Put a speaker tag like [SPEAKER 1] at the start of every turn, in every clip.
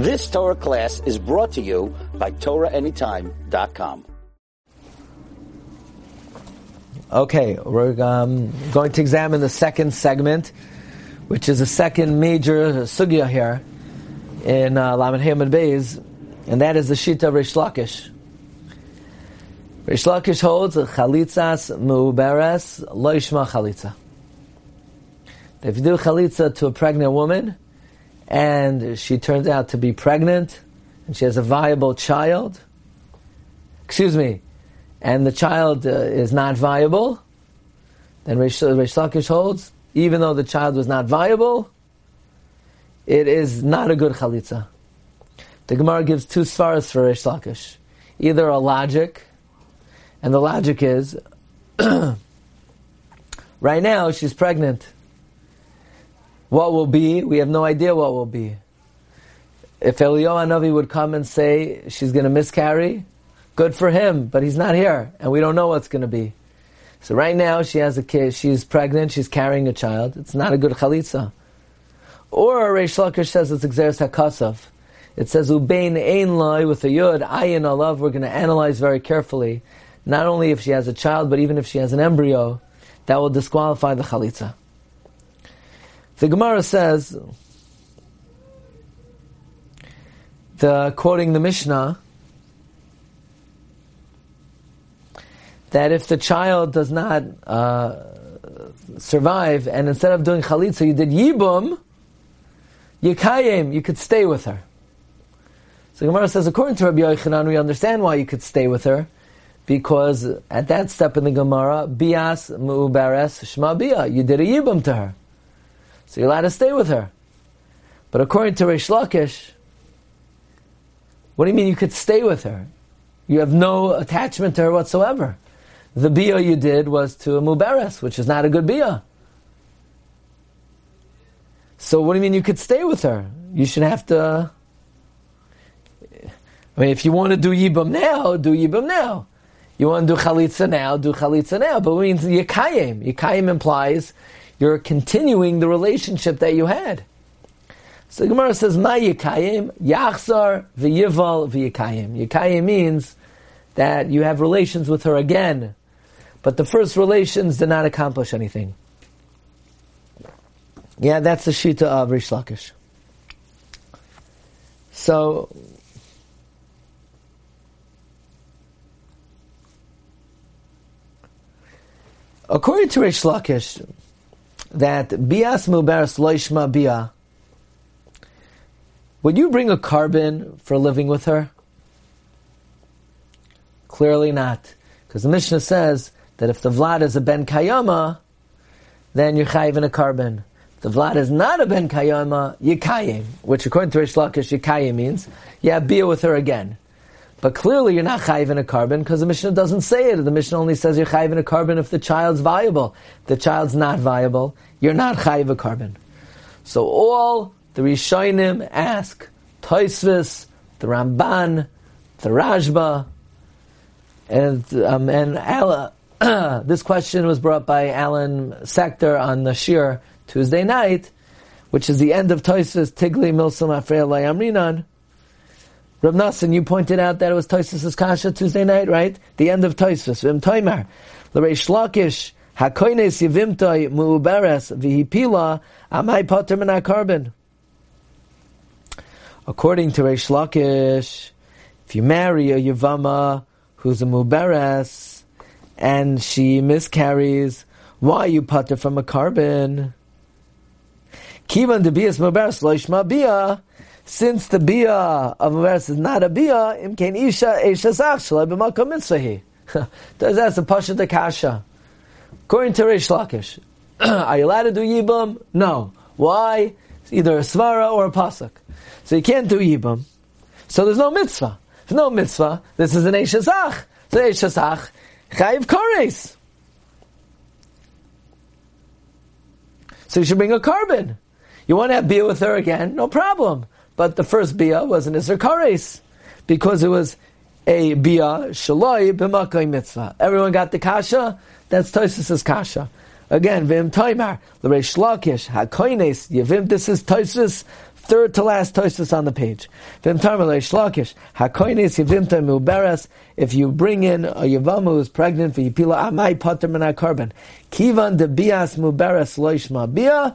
[SPEAKER 1] This Torah class is brought to you by TorahAnytime.com.
[SPEAKER 2] Okay, we're um, going to examine the second segment, which is the second major sugya here in uh, Lamed Hamad Beis, and that is the Shita of Rish Lakish. Rish Lakish holds chalitzas mu'beres loishma chalitza. If you do chalitza to a pregnant woman, and she turns out to be pregnant, and she has a viable child, excuse me, and the child uh, is not viable, then Rish, Rish Lakish holds, even though the child was not viable, it is not a good chalitza. The Gemara gives two svaras for Rish Lakish. Either a logic, and the logic is, right now she's pregnant. What will be? We have no idea what will be. If Eliyahu Navi would come and say she's going to miscarry, good for him, but he's not here, and we don't know what's going to be. So right now she has a kid, she's pregnant, she's carrying a child. It's not a good chalitza. Or Reish Lakish says it's Gzeres HaKasav. It says Ubein Ein Loi with a Yud, Ayin Alav. We're going to analyze very carefully, not only if she has a child, but even if she has an embryo, that will disqualify the chalitza. The Gemara says, the quoting the Mishnah, that if the child does not uh, survive, and instead of doing chalitza, you did yibum, yikayim, you could stay with her. So Gemara says, according to Rabbi Yochanan, we understand why you could stay with her, because at that step in the Gemara, bias mu'ubares shma bia, you did a yibum to her. So you're allowed to stay with her. But according to Reish Lakish, what do you mean you could stay with her? You have no attachment to her whatsoever. The bia you did was to a mubaras, which is not a good bia. So what do you mean you could stay with her? You should have to. I mean, if you want to do yibam now, do yibam now. You want to do chalitza now, do chalitza now. But it means yikayim. Yikayim implies you're continuing the relationship that you had. So Gemara says, "Ma yikayim yachzar v'yival v'yikayim." Yikayim means that you have relations with her again, but the first relations did not accomplish anything. Yeah, that's the shita of Rish Lakish. So, according to Rish Lakish, that bias muberes loishma bia. Would you bring a korban for living with her? Clearly not. Because the Mishnah says that if the Vlad is a Ben Kayama, then you're chayiv in a korban. If the Vlad is not a Ben Kayama, Yikayim, which according to Rish Lakish, Yikayim means you have beer with her again. But clearly you're not chayiv in a korban because the Mishnah doesn't say it. The Mishnah only says you're chayiv in a korban if the child's viable. If the child's not viable, you're not chayiv a korban. So all the Rishonim ask, Toisvis, the Ramban, the Rashba, and um, and Ala, this question was brought by Alan Sector on the Tuesday night, which is the end of Toisvis Tigli Milsum Afreya Layamrinan. Rav Nassan, you pointed out that it was Toisvis' Kasha Tuesday night, right? The end of Toisvis. Vim Toimar. L'reish Lakish, Hakoines Yivimtoi Mu'uberes Vihipila Amai Potter Korban. According to Reish Lakish, if you marry a Yavama who's a Muberes and she miscarries, why you putter from a korban? Kivan de bias Muberes loishma bia. Since the bia of Muberes is not a bia, imkain isha zach shalai b'makom mitzvahi. That's a pasha de kasha. According to Reish Lakish, are you allowed to do yibam? No. Why? It's either a svara or a pasuk. So you can't do yibam. So there's no mitzvah. There's no mitzvah. This is an eshasach. So eshasach chayiv kores. So you should bring a korban. You want to have bia with her again? No problem. But the first bia was an iser kores because it was a bia shaloi b'makai mitzvah. Everyone got the kasha. That's Tosis' kasha. Again, vim toimar l'reish lakish hakoines yevim. This is Tosis third to last Tosus on the page. Vim taimar l'eshlokesh, hakoines, yevimta muberes. If you bring in a Yavama who's pregnant for Yipila Amai Pater Mana Karban. Kivan de Bias Muberes Loishma Bia.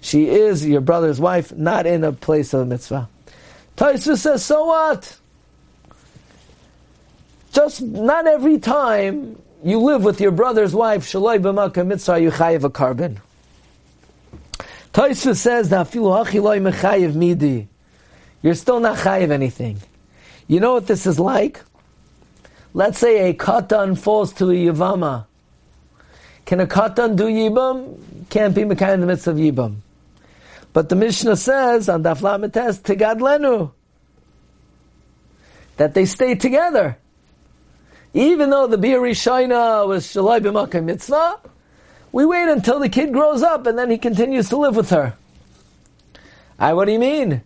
[SPEAKER 2] She is your brother's wife, not in a place of mitzvah. Taisus says, so what? Just not every time you live with your brother's wife, shaloi b'makom mitzvah, you chayiv a korban. Taisva says that mechayiv midi. You're still not chayiv anything. You know what this is like? Let's say a katan falls to a yivama. Can a katan do yibam? Can't be mekayim the midst of yibam. But the Mishnah says on Daf Lametes Tegadlenu that they stay together. Even though the Bir Rishayna was Shalai B'Makam Mitzvah, we wait until the kid grows up and then he continues to live with her. I, what do you mean?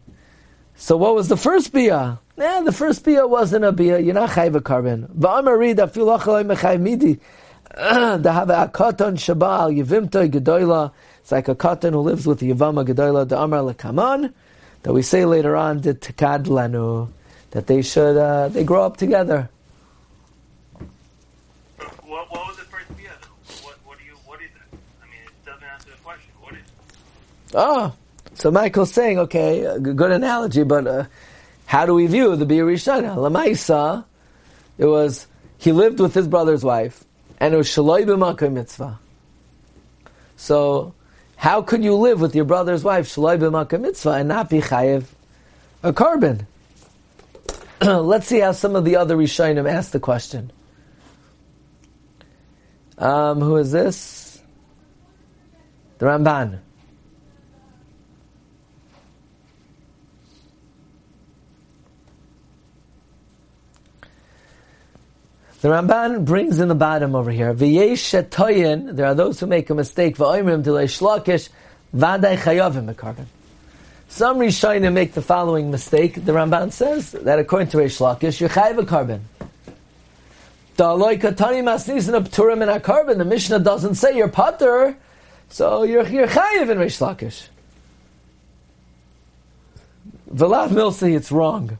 [SPEAKER 2] So what was the first bia? Yeah, the first bia wasn't a bia. You're not chayv a korban. V'amar read afil mechayv midi. Dahava akaton shabal yivimta gedoyla. It's like a katan who lives with the yivama gedoyla. The amar lekaman. That we say later on, that they should they grow up together. What was the tekad lanu. That they should, uh, they grow up together. Oh, so Michael's saying, okay, good analogy, but uh, how do we view the Bir Rishana? Lamaisa, it was, he lived with his brother's wife, and it was Shaloi b'makay mitzvah. So, how could you live with your brother's wife, Shaloi b'makay mitzvah, and not be chayiv a korban? Let's see how some of the other Rishonim asked the question. Um, who is this? The Ramban. The Ramban brings in the bottom over here. There are those who make a mistake. Some Rishonim make the following mistake. The Ramban says that according to Reish Lakish, you chayiv a korban. The Mishnah doesn't say you're potter, so you're, you're chayiv in Reish Lakish. V'lav Milsi, it's wrong.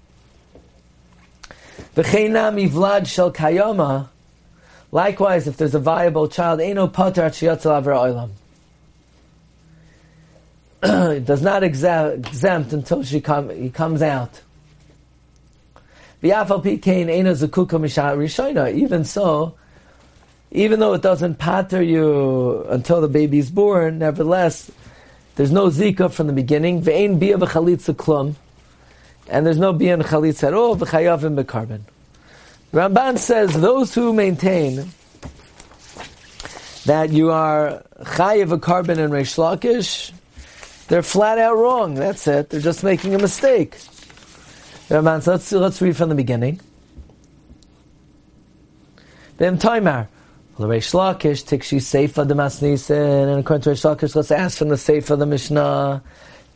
[SPEAKER 2] V'cheinam ivlad shel kayama. Likewise, if there's a viable child, eno pater at oilam. It does not exempt until she come, he comes out. Even so, even though it doesn't pater you until the baby's born, nevertheless, there's no zika from the beginning. And there's no biyan chalitz at all, v'chayavim bekarbon. Ramban says those who maintain that you are chayav a korban and reish lakish, they're flat out wrong. That's it. They're just making a mistake. Ramban, so let's, let's read from the beginning. V'im toimar. Reish Lakish, Tikshi Seifa the Masnisen, and according to Reish Lakish, let's ask from the Seifa the Mishnah.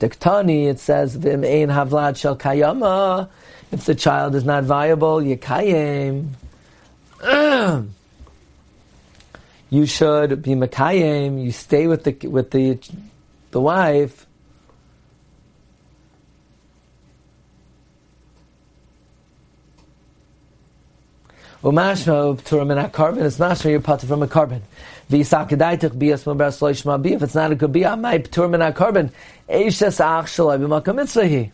[SPEAKER 2] Diktani, it says, Vim ein havlad shel kayama. If the child is not viable, yekayim. you should be makayim. You stay with the with the the wife. Umashma to min korban is mashma you're part from a korban. If it's not a good bia, my ptur min korban. Eishes ach shalai b'makam mitzvahi.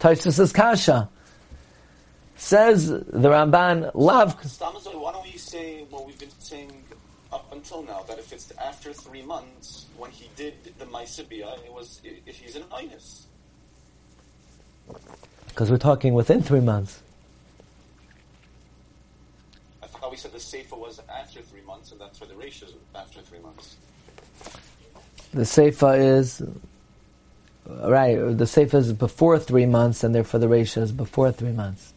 [SPEAKER 2] Taisus is kasha. Says the Ramban, lav.
[SPEAKER 3] Why don't we say what we've been saying up until now, that if it's after three months, when he did the Maisibia, it was, if he's an Inus.
[SPEAKER 2] Because we're talking within three months.
[SPEAKER 3] I thought we said the Sefer was after three months, and that's why the ratio is after three months.
[SPEAKER 2] The Sefer is right, the sefer is before three months, and therefore the ratio is before three months.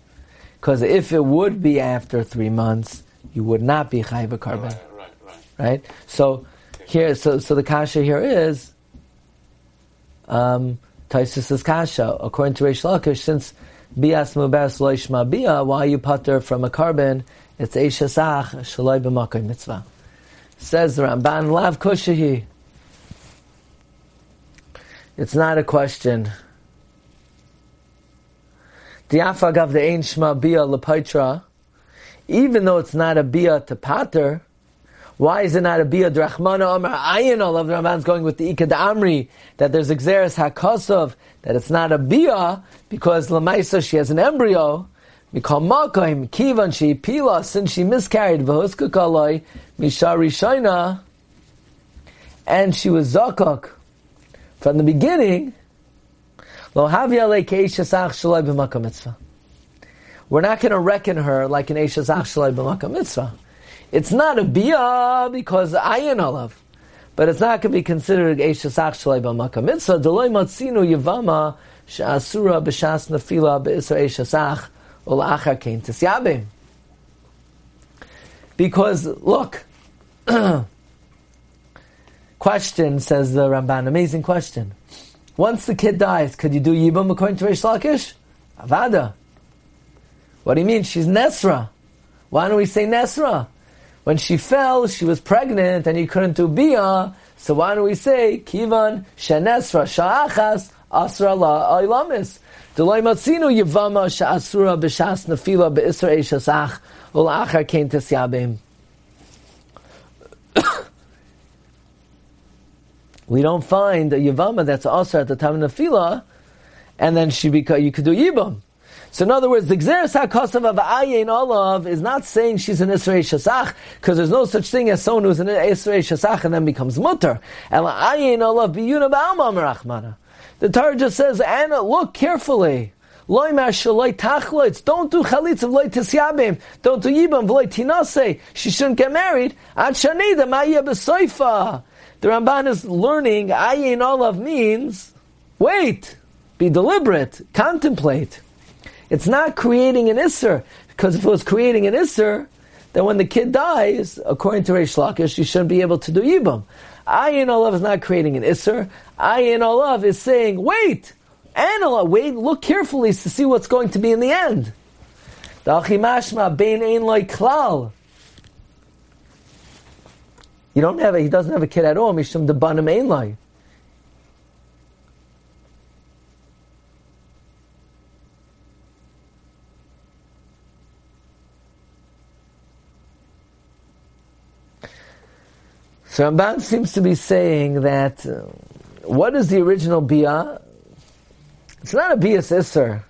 [SPEAKER 2] Because if it would be after three months, you would not be chayv a korban.
[SPEAKER 3] Right, right, right.
[SPEAKER 2] Right. So here, so so the kasha here is. Um, Taisus kasha according to Reish Lakish since bias mubas loishma bia why you putter from a korban it's eishasach shaloi b'makoy mitzvah says the Ramban lav kushahi It's not a question. Diafagav the Ein Shma Bia Lepaitra, even though it's not a Bia to Pater, why is it not a Bia Drachmana Amar Ayin? All of the Ramban's going with the Ikad Amri, that there's Exeris HaKosov, that it's not a Bia, because Lamaisa she has an embryo, Mikal Makaim, Kivan she Pila, since she miscarried, Vahuska Kaloi, Mishari and she was Zakak from the beginning, Lo Havia Keishasach Shalai B'Makam Mitzvah. We're not going to reckon her like an Eishasach Shalai B'Makam. It's not a bia because ayin olav, but it's not going to be considered eishasach shalei b'makam mitzvah. Deloy matzinu yivama she'asura b'shas nefila b'isra eishasach kein tisyabim. Because look, question says the Ramban, amazing question. Once the kid dies, could you do yibam according to Reish Lakish? Avada. What do you mean? She's Nesra. Why don't we say Nesra? When she fell, she was pregnant and you couldn't do bia. So why don't we say kivan shenesra sha'achas asra la ailamis? Delay matzinu yivama sha'asura b'shas nefila be'isra eshasach ul'achar kein tesyabim. We don't find a yivama that's also at the time of nefila, and then she beca- you could do yibam. So in other words, the Gzeres HaKosav of Ayin Olav is not saying she's an Israel Shasach, because there's no such thing as someone who's an Israel Shasach and then becomes mutter. Ela Ayin Olav biyuna ba'alma merachmana. The Torah just says, Anna, look carefully. Don't do chalitz of loy tisyabim. Don't do yibam v'loy tinase. She shouldn't get married. The Ramban is learning ayin olav means wait, be deliberate, contemplate. It's not creating an Isser, because if it was creating an Isser, then when the kid dies, according to Reish Lakish, you shouldn't be able to do Yibam. Ayin Olav is not creating an Isser. Ayin Olav is saying, wait, analyze, wait, look carefully to see what's going to be in the end. The Achimashma Bein Ein Loi Klal. You don't have a, he doesn't have a kid at all, Mishum Debanim Ein Loi. So Ramban seems to be saying that uh, what is the original bia? It's not a bia sister.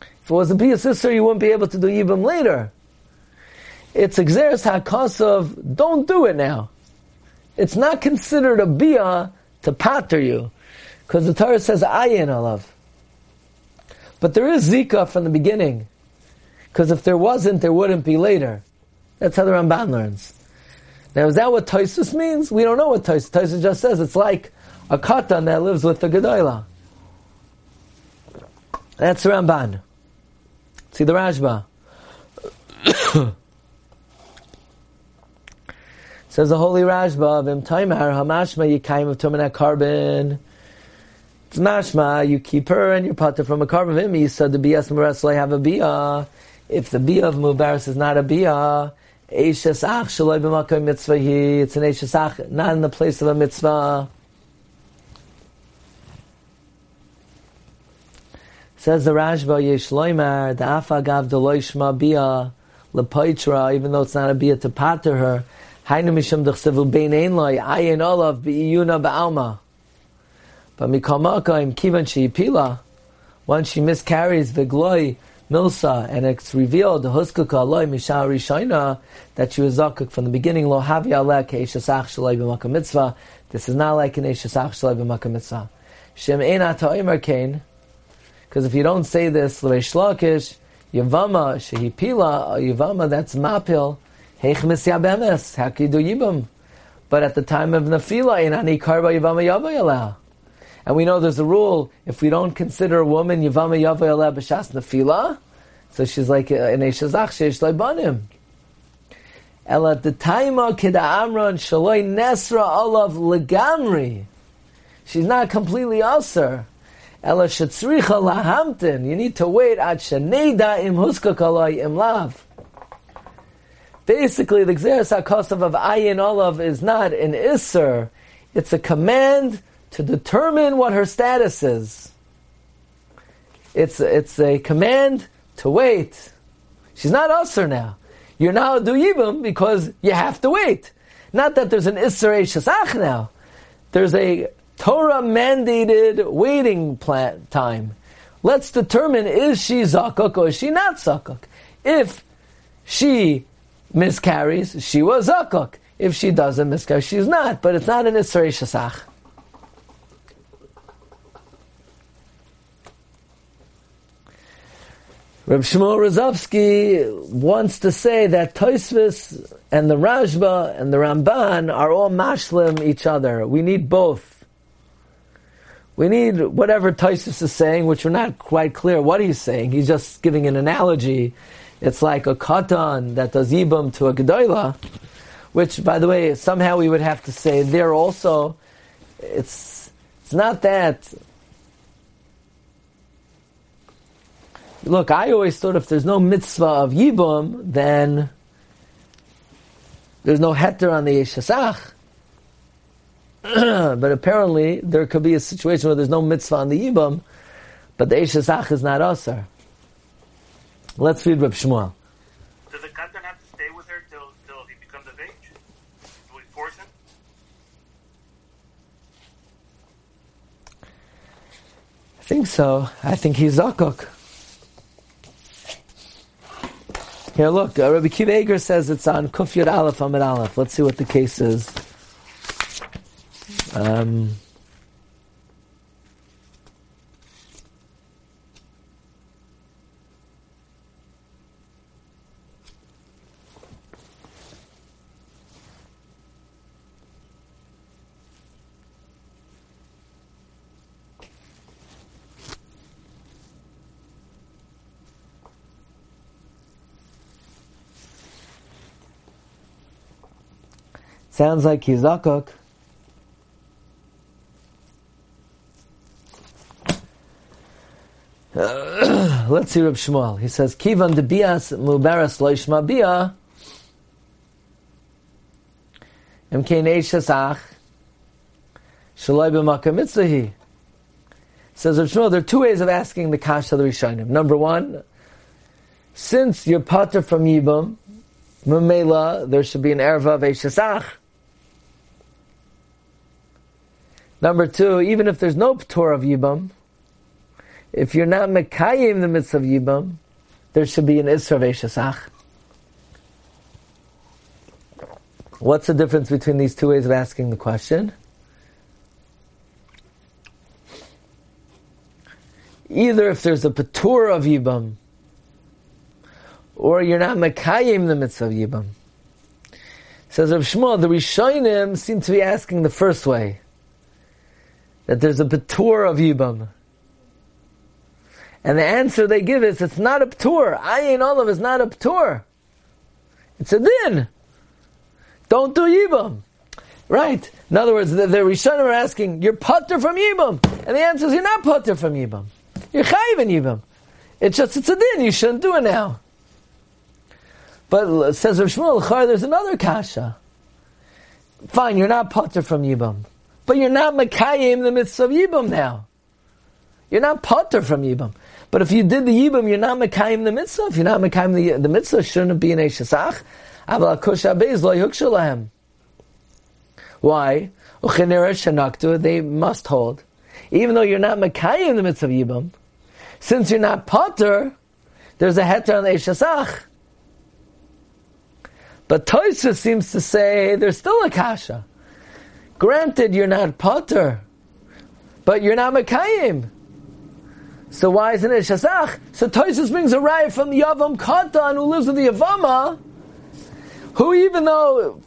[SPEAKER 2] If it was a bia sister, you wouldn't be able to do yibam later. It's exeris hakosov. Don't do it now. It's not considered a bia to patter you, because the Torah says ayin alav. But there is zika from the beginning, because if there wasn't, there wouldn't be later. That's how the Ramban learns. Now, is that what Toisus means? We don't know what Toisus. Toisus just says it's like a katan that lives with the Gedoyla. That's the Ramban. See the Rashba. Says the Holy Rashba, Vim Taimar Hamashma Yikaim of Tumanat korban. It's mashma, you keep her and your potter from a korban of him. said the bias muras have a bia. If the bia of mubaris is not a bia, It's an eishasach, not in the place of a mitzvah. Says the Rashba, Yesh loimar, da'af agav deloy shma bia, lepoitra, even though it's not a bia to pater her, hainu mishum d'chsevu bein ein loy, ayin olav bi'iyuna ba'alma. But mikol makom, kivan she'ipila, once she miscarries the gloy, Milsa, and it's revealed the Huskaka Aloi Mishah Rishaina that she was Zakuk from the beginning. Lo Havi Aleh Keishasach Shalai Mitzvah. This is not like an Eishasach Shalai B'Makam Mitzvah. Shem Kain. Because if you don't say this, L'Reish Lakish, Yavama Shehipila, Yavama that's Mapil, Heich Misya Bemes, do Yibam? But at the time of Nafila, in Ani Karba Yavama Yavayaleh. And we know there's a rule, if we don't consider a woman Yavama Yavayaleh B'Shas Nafila, so she's like uh, an Eishazach Sheish Leibanim. El at the time Kida amron Shaloi Nesra Olav Legamri. She's not completely Aser. Ela Shetzricha Lahamtin. You need to wait at Shaneda Im Huska Kaloi Im Lav. Basically, the Gzeres HaKosav of Ayin Olav is not an Isser. It's a command to determine what her status is. It's, it's a command to wait. She's not usher now. You're now do yibum because you have to wait. Not that there's an Isser Shasach now. There's a Torah mandated waiting plan, time. Let's determine is she zakuk or is she not zakuk. If she miscarries, she was zakuk. If she doesn't miscarry, she's not. But it's not an Isser Shasach. Reb Shmuel Rozovsky wants to say that Toisvis and the Rashba and the Ramban are all mashlim each other. We need both. We need whatever Toisvis is saying, which we're not quite clear what he's saying. He's just giving an analogy. It's like a katan that does ibum to a gedola, which, by the way, somehow we would have to say there also. It's it's not that Look, I always thought if there's no mitzvah of Yibum, then there's no heter on the Yeshasach. but apparently, there could be a situation where there's no mitzvah on the Yibum, but the Yeshasach is not Asar. Let's read Reb Shmuel.
[SPEAKER 4] Does the katan have to stay with her till, till he becomes of age? Do we force him?
[SPEAKER 2] I think so. I think he's Zakuk. Here, look, uh, Rabbi Akiva Eger says it's on Kufyat Aleph Amid Aleph. Let's see what the case is. Um, Sounds like he's zakuk. let's see Reb Shmuel. He says, "Kivan de bias mubaras loishma bia." Mkei shasach Says Reb Shmuel, there are two ways of asking the kasha the Rishonim. Number one, since you're pater from Yibam, Mamela, there should be an erva of Eshasach. Number two, even if there's no Ptor of Yibam, if you're not Mekayim the midst of Yibam, there should be an Isra of Eshasach. What's the difference between these two ways of asking the question? Either if there's a Patur of Yibam, or you're not Mekayim the mitzvah of Yibam. Says Rav Shmuel, the Rishonim seem to be asking the first way that there's a Patur of Yibam. And the answer they give is, it's not a Ptur. Ayin Olav is not a Ptur. It's a din. Don't do Yibam. Right. In other words, the, the Rishonim are asking, you're putter from Yibam. And the answer is, you're not putter from Yibam. You're chayiv in Yibam. It's just, it's a din. You shouldn't do it now. But says Rav Shmuel, there's another kasha. Fine, you're not putter from Yibam. But you're not Makayim the mitzvah of Yibam now. You're not potter from Yibam. But if you did the Yibam, you're not Makayim the mitzvah. If you're not Makayim the, the mitzvah, shouldn't be an Eshasach. Why? They must hold. Even though you're not Makayim the mitzvah of Yibam, since you're not potter, there's a heter on the Eshasach. But Toysa seems to say there's still a kasha. Granted, you're not potter, but you're not Mekayim. So why isn't it Shasach? So Toisus brings a riot from the Yavam Katan who lives with the Yavama, who even though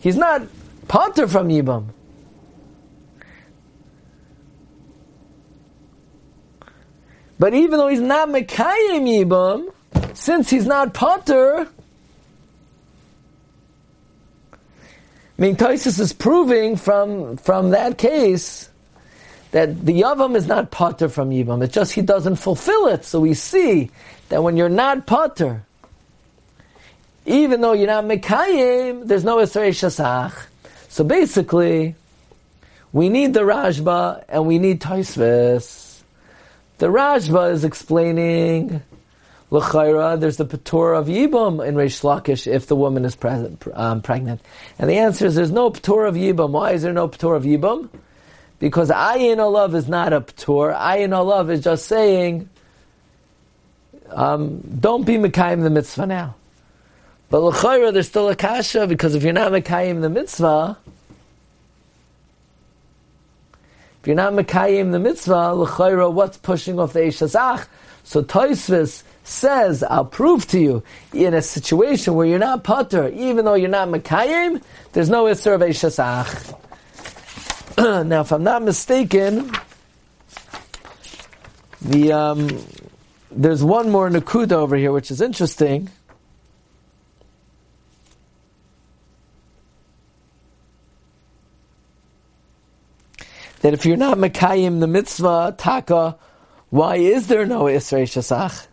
[SPEAKER 2] he's not potter from Yibam, but even though he's not Mekayim Yibam, since he's not potter, I mean, Taisus is proving from, from that case that the Yavam is not potter from Yivam. It's just he doesn't fulfill it. So we see that when you're not potter, even though you're not Mekayim, there's no Esrei Shasach. So basically, we need the Rashba and we need Taisvis. The Rashba is explaining L'chayra, there's the Patur of Yibam in Reish Lakish if the woman is present, um, pregnant. And the answer is there's no Patur of Yibam. Why is there no Patur of Yibam? Because Ayin Olav is not a Patur. Ayin Olav is just saying, um, don't be Mekayim the mitzvah now. But L'chayra, there's still a Kasha, because if you're not Mekayim the mitzvah, if you're not Mekayim the mitzvah, L'chayra, what's pushing off the Eishazach? So Toisvis says, I'll prove to you, in a situation where you're not putter, even though you're not Mekayim, there's no Isser of now, if I'm not mistaken, the um, there's one more Nakuda over here, which is interesting. That if you're not Mekayim the mitzvah, taka, why is there no Isra Shasach?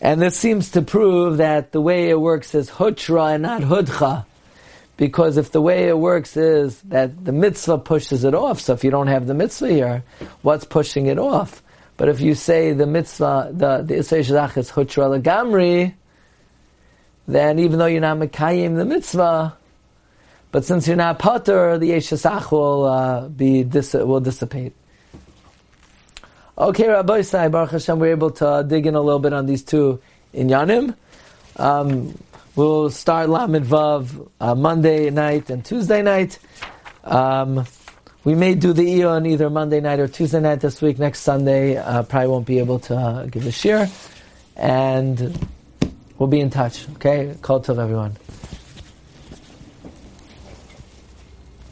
[SPEAKER 2] And this seems to prove that the way it works is hutra and not hudcha. Because if the way it works is that the mitzvah pushes it off, so if you don't have the mitzvah here, what's pushing it off? But if you say the mitzvah, the, the Isra Shazach is hutra legamri, then even though you're not mekayim the mitzvah, but since you're not potter, the Yeshasach will uh, be dis- will dissipate. Okay, Rabbi Sai, Baruch Hashem, we're able to uh, dig in a little bit on these two inyanim. Um, we'll start Lamed Vav uh, Monday night and Tuesday night. Um, we may do the Iyun on either Monday night or Tuesday night this week. Next Sunday, uh, probably won't be able to uh, give a shiur. And we'll be in touch. Okay? Call to everyone.